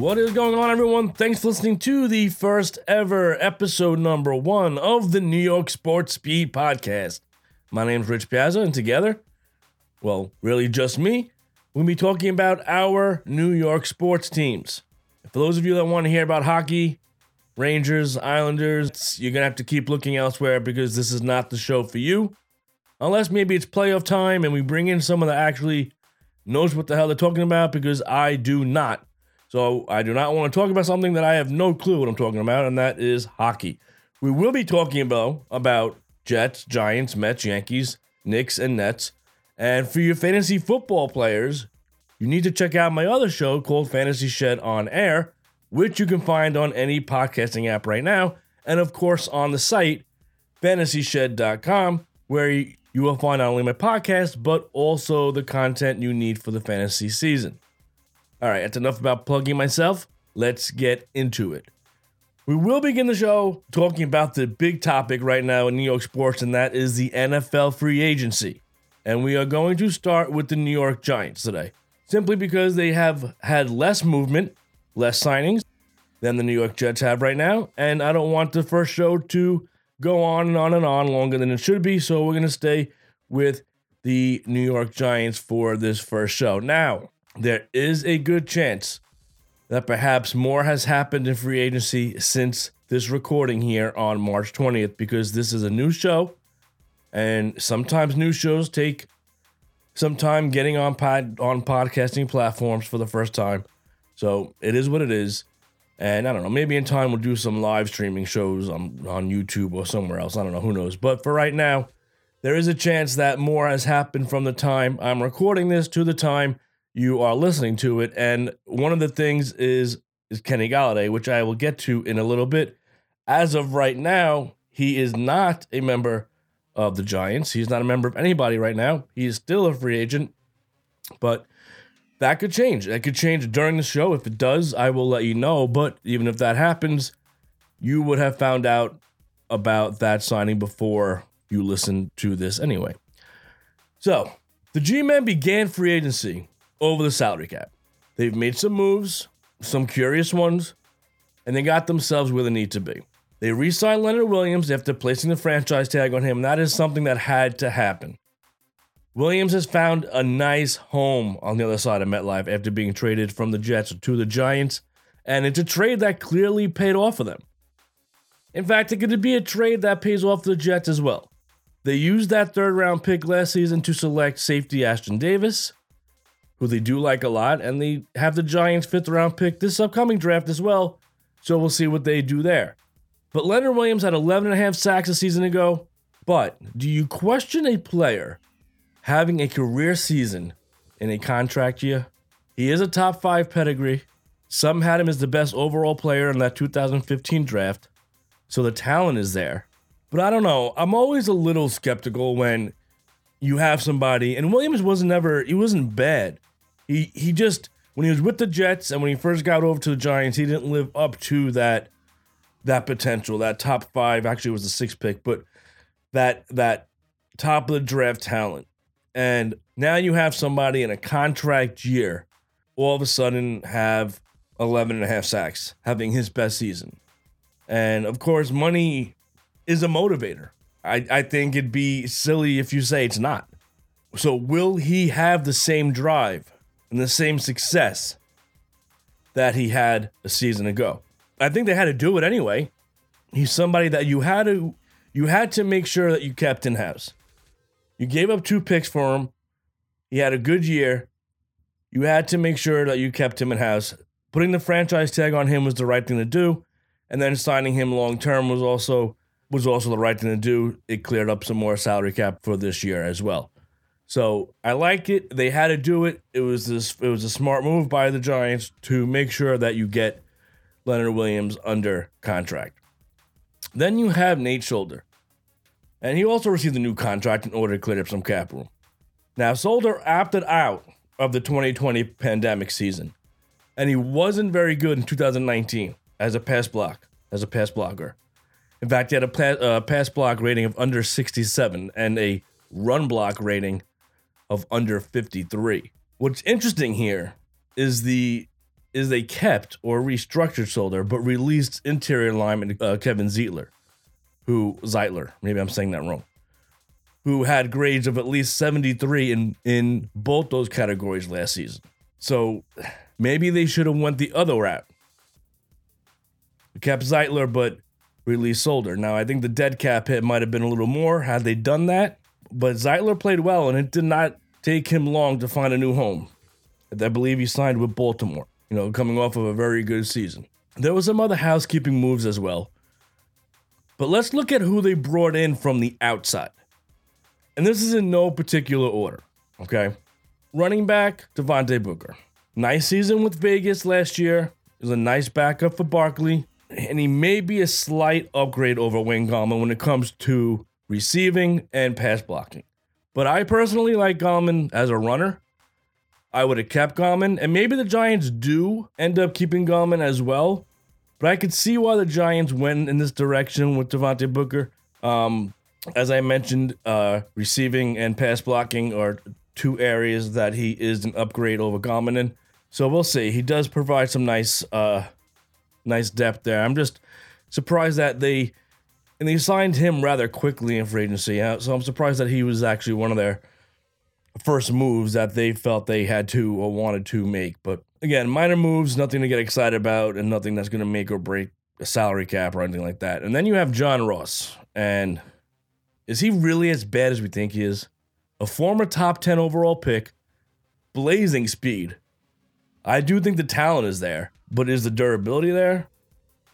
What is going on, everyone? Thanks for listening to the first ever episode number one of the New York Sports Beat Podcast. My name's Rich Piazza, and together, well, really just me, we'll be talking about our New York sports teams. For those of you that want to hear about hockey, Rangers, Islanders, you're going to have to keep looking elsewhere because this is not the show for you. Unless maybe it's playoff time and we bring in someone that actually knows what the hell they're talking about because I do not. So I do not want to talk about something that I have no clue what I'm talking about, and that is hockey. We will be talking about about Jets, Giants, Mets, Yankees, Knicks, and Nets. And for your fantasy football players, you need to check out my other show called Fantasy Shed on Air, which you can find on any podcasting app right now, and of course on the site fantasyshed.com, where you will find not only my podcast but also the content you need for the fantasy season. All right, that's enough about plugging myself. Let's get into it. We will begin the show talking about the big topic right now in New York sports, and that is the NFL free agency. And we are going to start with the New York Giants today, simply because they have had less movement, less signings than the New York Jets have right now. And I don't want the first show to go on and on and on longer than it should be. So we're going to stay with the New York Giants for this first show. Now, there is a good chance that perhaps more has happened in free agency since this recording here on March 20th because this is a new show and sometimes new shows take some time getting on pod on podcasting platforms for the first time. So it is what it is. And I don't know, maybe in time we'll do some live streaming shows on, on YouTube or somewhere else. I don't know, who knows. But for right now, there is a chance that more has happened from the time I'm recording this to the time you are listening to it. And one of the things is is Kenny Golladay, which I will get to in a little bit. As of right now, he is not a member of the Giants. He's not a member of anybody right now. He is still a free agent, but that could change. That could change during the show. If it does, I will let you know. But even if that happens, you would have found out about that signing before you listened to this anyway. So, the G Men began free agency over the salary cap. They've made some moves, some curious ones, and they got themselves where they need to be. They re signed Leonard Williams after placing the franchise tag on him, that is something that had to happen. Williams has found a nice home on the other side of MetLife after being traded from the Jets to the Giants, and it's a trade that clearly paid off for them. In fact, it could be a trade that pays off the Jets as well. They used that third round pick last season to select safety Ashtyn Davis, who they do like a lot, and they have the Giants' fifth round pick this upcoming draft as well. So we'll see what they do there. But Leonard Williams had 11 and a half sacks a season ago. But do you question a player having a career season in a contract year? He is a top five pedigree. Some had him as the best overall player in that 2015 draft. So the talent is there. But I don't know. I'm always a little skeptical when you have somebody, and Williams wasn't never, he wasn't bad. He he just when he was with the Jets and when he first got over to the Giants, he didn't live up to that that potential. That top five actually was the sixth pick, but that that top of the draft talent. And now you have somebody in a contract year all of a sudden have 11 and a half sacks, having his best season. And of course, money is a motivator. I, I think it'd be silly if you say it's not. So, will he have the same drive and the same success that he had a season ago. I think they had to do it anyway. He's somebody that you had to you had to make sure that you kept in house. You gave up two picks for him. He had a good year. You had to make sure that you kept him in house. Putting the franchise tag on him was the right thing to do, and then signing him long term was also was also the right thing to do. It cleared up some more salary cap for this year as well. So I like it. They had to do it. It was this. It was a smart move by the Giants to make sure that you get Leonard Williams under contract. Then you have Nate Solder, and he also received a new contract in order to clear up some cap room. Now Solder opted out of the 2020 pandemic season, and he wasn't very good in 2019 as a pass block as a pass blocker. In fact, he had a uh, pass block rating of under 67 and a run block rating of under 53. What's interesting here is the is they kept or restructured Solder, but released interior lineman uh, Kevin Zeitler, who Zeitler, maybe I'm saying that wrong, who had grades of at least 73 in in both those categories last season. So maybe they should have went the other route. Kept Zeitler, but released Solder. Now I think the dead cap hit might have been a little more had they done that, but Zeitler played well, and it did not take him long to find a new home. I believe he signed with Baltimore you know, coming off of a very good season. There was some other housekeeping moves as well. But let's look at who they brought in from the outside. And this is in no particular order, okay? Running back, Devontae Booker. Nice season with Vegas last year. Was a nice backup for Barkley. And he may be a slight upgrade over Wayne Gallman when it comes to receiving and pass blocking. But I personally like Gallman as a runner. I would have kept Gallman, and maybe the Giants do end up keeping Gallman as well. But I could see why the Giants went in this direction with Devontae Booker. Um, as I mentioned, uh, receiving and pass blocking are two areas that he is an upgrade over Gallman in. So we'll see. He does provide some nice, uh, nice depth there. I'm just surprised that they and they signed him rather quickly in free agency. So I'm surprised that he was actually one of their first moves that they felt they had to or wanted to make. But again, minor moves, nothing to get excited about, and nothing that's going to make or break a salary cap or anything like that. And then you have John Ross. And is he really as bad as we think he is? A former top 10 overall pick, blazing speed. I do think the talent is there, but is the durability there?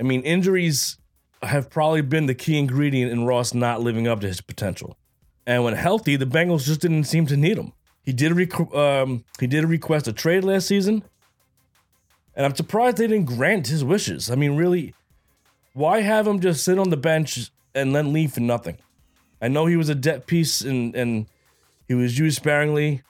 I mean, injuries have probably been the key ingredient in Ross not living up to his potential. And when healthy, the Bengals just didn't seem to need him. He did um, he did request a trade last season, and I'm surprised they didn't grant his wishes. I mean, really, why have him just sit on the bench and then leave for nothing? I know he was a debt piece and and he was used sparingly,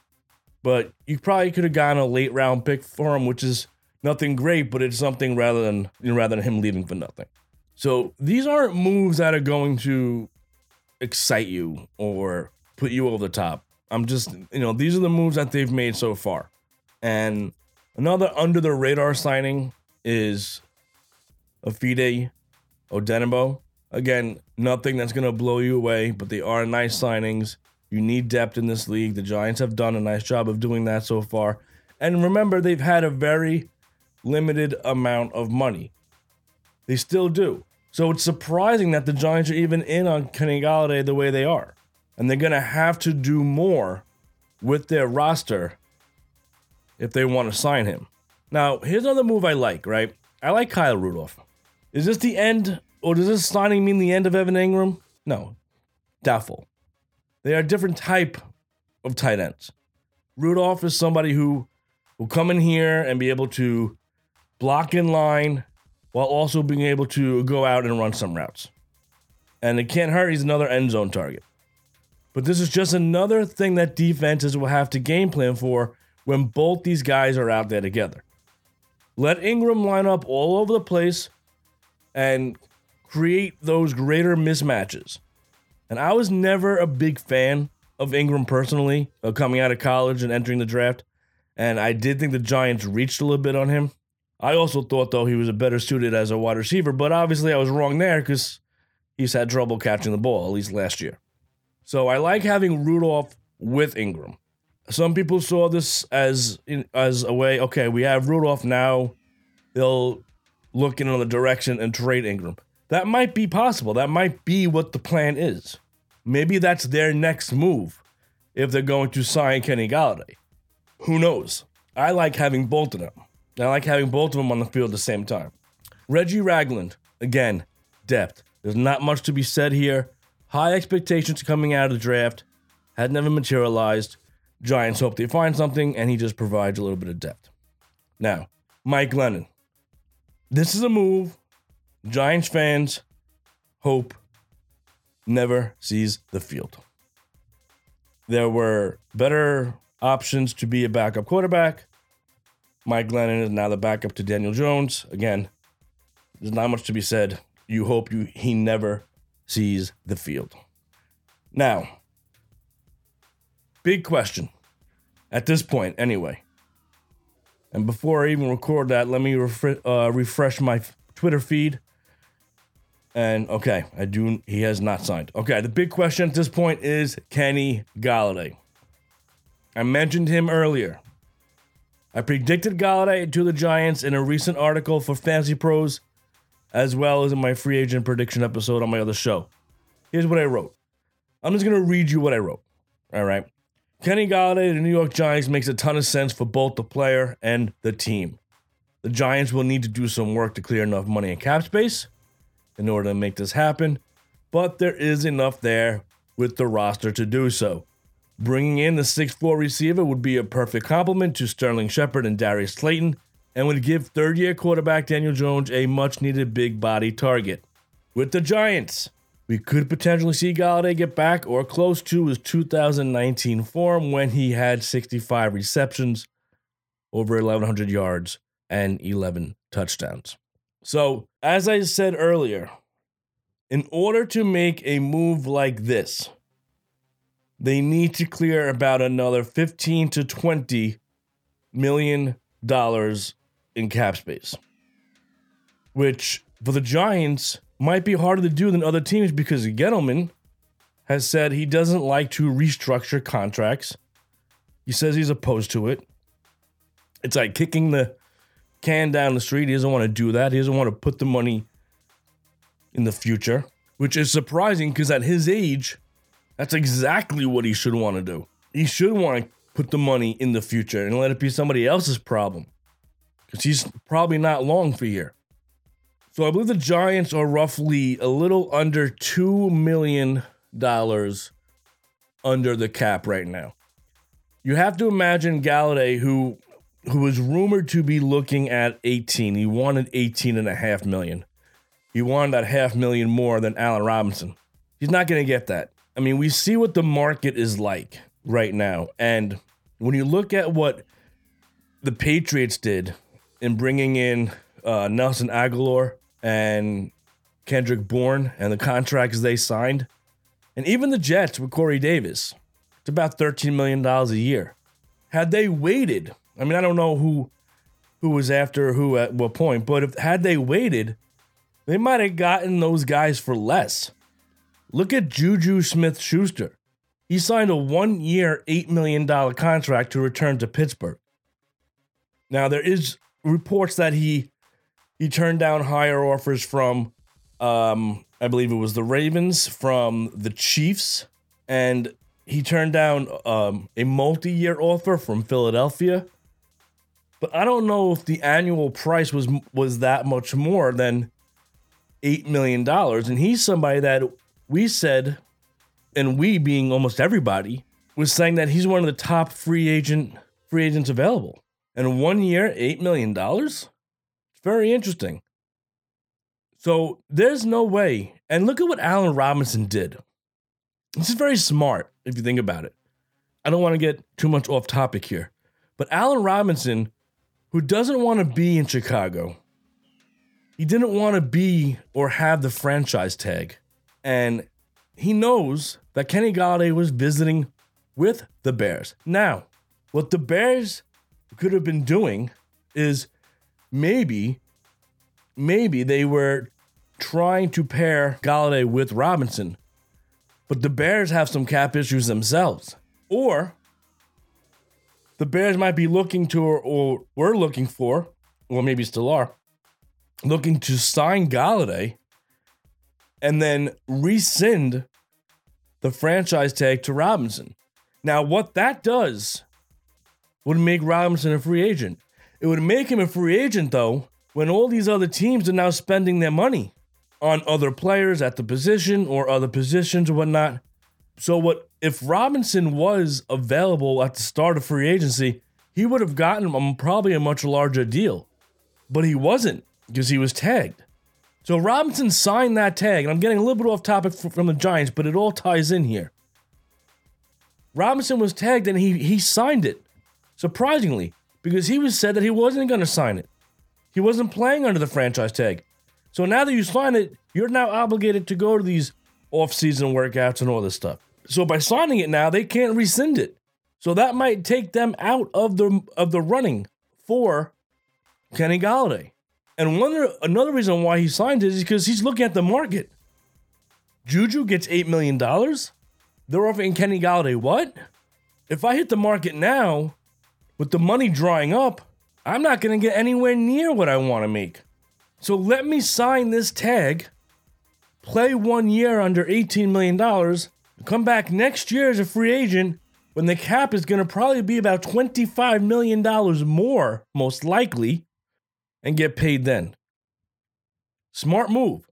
but you probably could have gotten a late round pick for him, which is nothing great, but it's something rather than you know, rather than him leaving for nothing. So these aren't moves that are going to excite you or put you over the top. I'm just, you know, these are the moves that they've made so far. And another under the radar signing is Ifeadi Odenigbo. Again, nothing that's going to blow you away, but they are nice signings. You need depth in this league. The Giants have done a nice job of doing that so far. And remember, they've had a very limited amount of money. They still do. So it's surprising that the Giants are even in on Kenny Golladay the way they are. And they're going to have to do more with their roster if they want to sign him. Now, here's another move I like, right? I like Kyle Rudolph. Is this the end, or does this signing mean the end of Evan Engram? No, doubtful. They are a different type of tight ends. Rudolph is somebody who will come in here and be able to block in line, while also being able to go out and run some routes. And it can't hurt, he's another end zone target. But this is just another thing that defenses will have to game plan for when both these guys are out there together. Let Engram line up all over the place and create those greater mismatches. And I was never a big fan of Engram personally, coming out of college and entering the draft. And I did think the Giants reached a little bit on him. I also thought though he was a better suited as a wide receiver, but obviously I was wrong there because he's had trouble catching the ball at least last year. So I like having Rudolph with Engram. Some people saw this as as a way. Okay, we have Rudolph now. They'll look in another direction and trade Engram. That might be possible. That might be what the plan is. Maybe that's their next move if they're going to sign Kenny Golladay. Who knows? I like having both of them. I like having both of them on the field at the same time. Reggie Ragland, again, depth. There's not much to be said here. High expectations coming out of the draft. Had never materialized. Giants hope they find something, and he just provides a little bit of depth. Now, Mike Glennon. This is a move Giants fans hope never sees the field. There were better options to be a backup quarterback. Mike Glennon is now the backup to Daniel Jones. Again, there's not much to be said. You hope you he never sees the field. Now, big question at this point, anyway. And before I even record that, let me refre- uh, refresh my Twitter feed. And okay, I do. He has not signed. Okay, the big question at this point is Kenny Golladay. I mentioned him earlier. I predicted Golladay to the Giants in a recent article for Fantasy Pros, as well as in my free agent prediction episode on my other show. Here's what I wrote. I'm just gonna read you what I wrote. All right. Kenny Golladay, the New York Giants, makes a ton of sense for both the player and the team. The Giants will need to do some work to clear enough money in cap space in order to make this happen, but there is enough there with the roster to do so. Bringing in the 6'4 receiver would be a perfect complement to Sterling Shepard and Darius Slayton and would give third year quarterback Daniel Jones a much needed big body target. With the Giants, we could potentially see Golladay get back or close to his 2019 form when he had 65 receptions, over 1,100 yards, and 11 touchdowns. So, as I said earlier, in order to make a move like this, they need to clear about another 15 to 20 million dollars in cap space. Which for the Giants might be harder to do than other teams because Gettleman has said he doesn't like to restructure contracts. He says he's opposed to it. It's like kicking the can down the street. He doesn't want to do that. He doesn't want to put the money in the future, which is surprising because at his age, that's exactly what he should want to do. He should want to put the money in the future and let it be somebody else's problem because he's probably not long for here. So I believe the Giants are roughly a little under $2 million under the cap right now. You have to imagine Golladay, who who was rumored to be looking at 18. He wanted 18 and a half million. He wanted that half million more than Allen Robinson. He's not going to get that. I mean, we see what the market is like right now. And when you look at what the Patriots did in bringing in uh, Nelson Agholor and Kendrick Bourne and the contracts they signed, and even the Jets with Corey Davis, it's about $13 million a year. Had they waited, I mean, I don't know who who was after who at what point, but if had they waited, they might have gotten those guys for less. Look at Juju Smith Schuster. He signed a one year, $8 million contract to return to Pittsburgh. Now, there is reports that he he turned down higher offers from, um, I believe it was the Ravens, from the Chiefs, and he turned down um, a multi year offer from Philadelphia. But I don't know if the annual price was was that much more than eight million dollars. And he's somebody that we said, and we being almost everybody, was saying that he's one of the top free agent free agents available. And one year, eight million dollars? It's very interesting. So there's no way. And look at what Allen Robinson did. This is very smart if you think about it. I don't want to get too much off topic here. But Allen Robinson, who doesn't want to be in Chicago, he didn't want to be or have the franchise tag. And he knows that Kenny Golladay was visiting with the Bears. Now, what the Bears could have been doing is maybe, maybe they were trying to pair Golladay with Robinson, but the Bears have some cap issues themselves. Or the Bears might be looking to, or, or were looking for, or maybe still are, looking to sign Golladay and then rescind the franchise tag to Robinson. Now, what that does would make Robinson a free agent. It would make him a free agent, though, when all these other teams are now spending their money on other players at the position or other positions or whatnot. So, what if Robinson was available at the start of free agency? He would have gotten probably a much larger deal, but he wasn't because he was tagged. So Robinson signed that tag, and I'm getting a little bit off topic from the Giants, but it all ties in here. Robinson was tagged and he he signed it, surprisingly, because he was said that he wasn't going to sign it. He wasn't playing under the franchise tag. So now that you sign it, you're now obligated to go to these off-season workouts and all this stuff. So by signing it now, they can't rescind it. So that might take them out of the of the running for Kenny Golladay. And one another reason why he signed it is because he's looking at the market. Juju gets $8 million. They're offering Kenny Golladay what? If I hit the market now, with the money drying up, I'm not going to get anywhere near what I want to make. So let me sign this tag, play one year under $18 million, come back next year as a free agent when the cap is going to probably be about $25 million more, most likely, and get paid then. Smart move.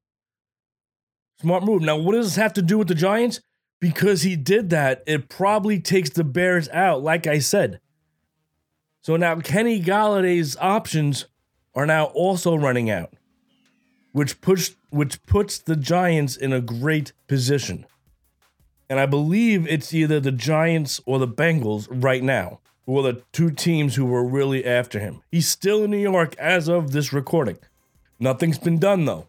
Smart move. Now, what does this have to do with the Giants? Because he did that, it probably takes the Bears out, like I said. So now Kenny Golladay's options are now also running out, which push which puts the Giants in a great position. And I believe it's either the Giants or the Bengals right now, who are the two teams who were really after him. He's still in New York as of this recording. Nothing's been done though.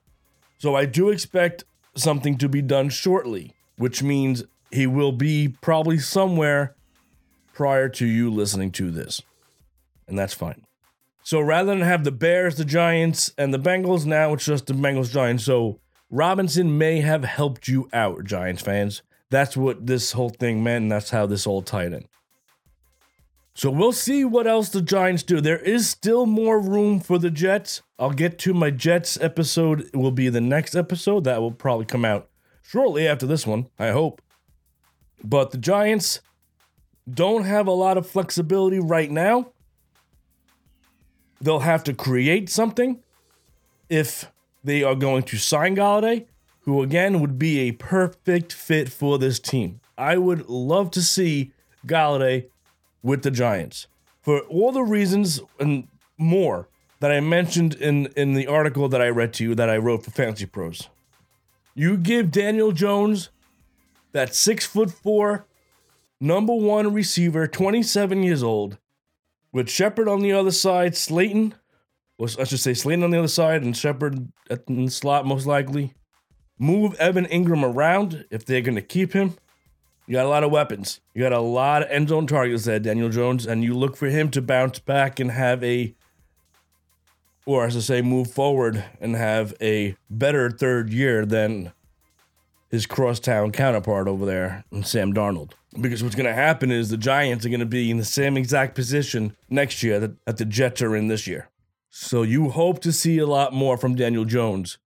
So I do expect something to be done shortly, which means he will be probably somewhere prior to you listening to this and that's fine. So rather than have the Bears, the Giants, and the Bengals, now it's just the Bengals Giants. So Robinson may have helped you out, Giants fans. That's what this whole thing meant, and that's how this all tied in. So we'll see what else the Giants do. There is still more room for the Jets. I'll get to my Jets episode. It will be the next episode. That will probably come out shortly after this one, I hope. But the Giants don't have a lot of flexibility right now they'll have to create something if they are going to sign Golladay, who again would be a perfect fit for this team. I would love to see Golladay with the Giants for all the reasons and more that I mentioned in, in the article that I read to you that I wrote for Fantasy Pros. You give Daniel Jones that six foot four, number one receiver, 27 years old, with Shepard on the other side, Slayton, or I should say Slayton on the other side, and Shepard at the slot most likely. Move Evan Engram around if they're going to keep him. You got a lot of weapons. You got a lot of end zone targets there, Daniel Jones, and you look for him to bounce back and have a, or as I say, move forward and have a better third year than his crosstown counterpart over there, Sam Darnold. Because what's going to happen is the Giants are going to be in the same exact position next year that, that the Jets are in this year. So you hope to see a lot more from Daniel Jones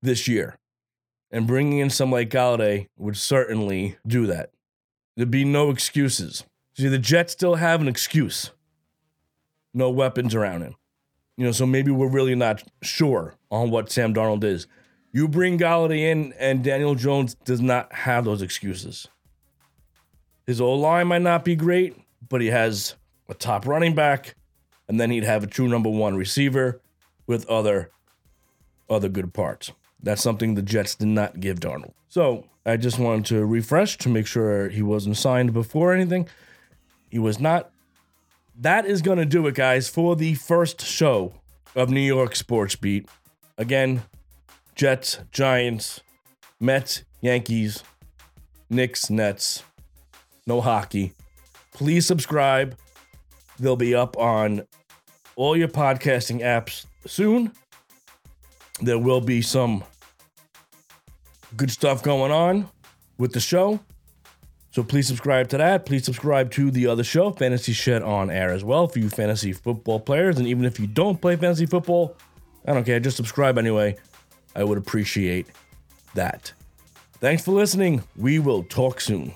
this year. And bringing in some like Golladay would certainly do that. There'd be no excuses. See, the Jets still have an excuse. No weapons around him. You know, so maybe we're really not sure on what Sam Darnold is. You bring Golladay in, and Daniel Jones does not have those excuses. His O line might not be great, but he has a top running back, and then he'd have a true number one receiver with other other good parts. That's something the Jets did not give Darnold. So I just wanted to refresh to make sure he wasn't signed before anything. He was not. That is going to do it, guys, for the first show of New York Sports Beat. Again, Jets, Giants, Mets, Yankees, Knicks, Nets, no hockey. Please subscribe. They'll be up on all your podcasting apps soon. There will be some good stuff going on with the show. So please subscribe to that. Please subscribe to the other show, Fantasy Shed on Air, as well, for you fantasy football players. And even if you don't play fantasy football, I don't care. Just subscribe anyway. I would appreciate that. Thanks for listening. We will talk soon.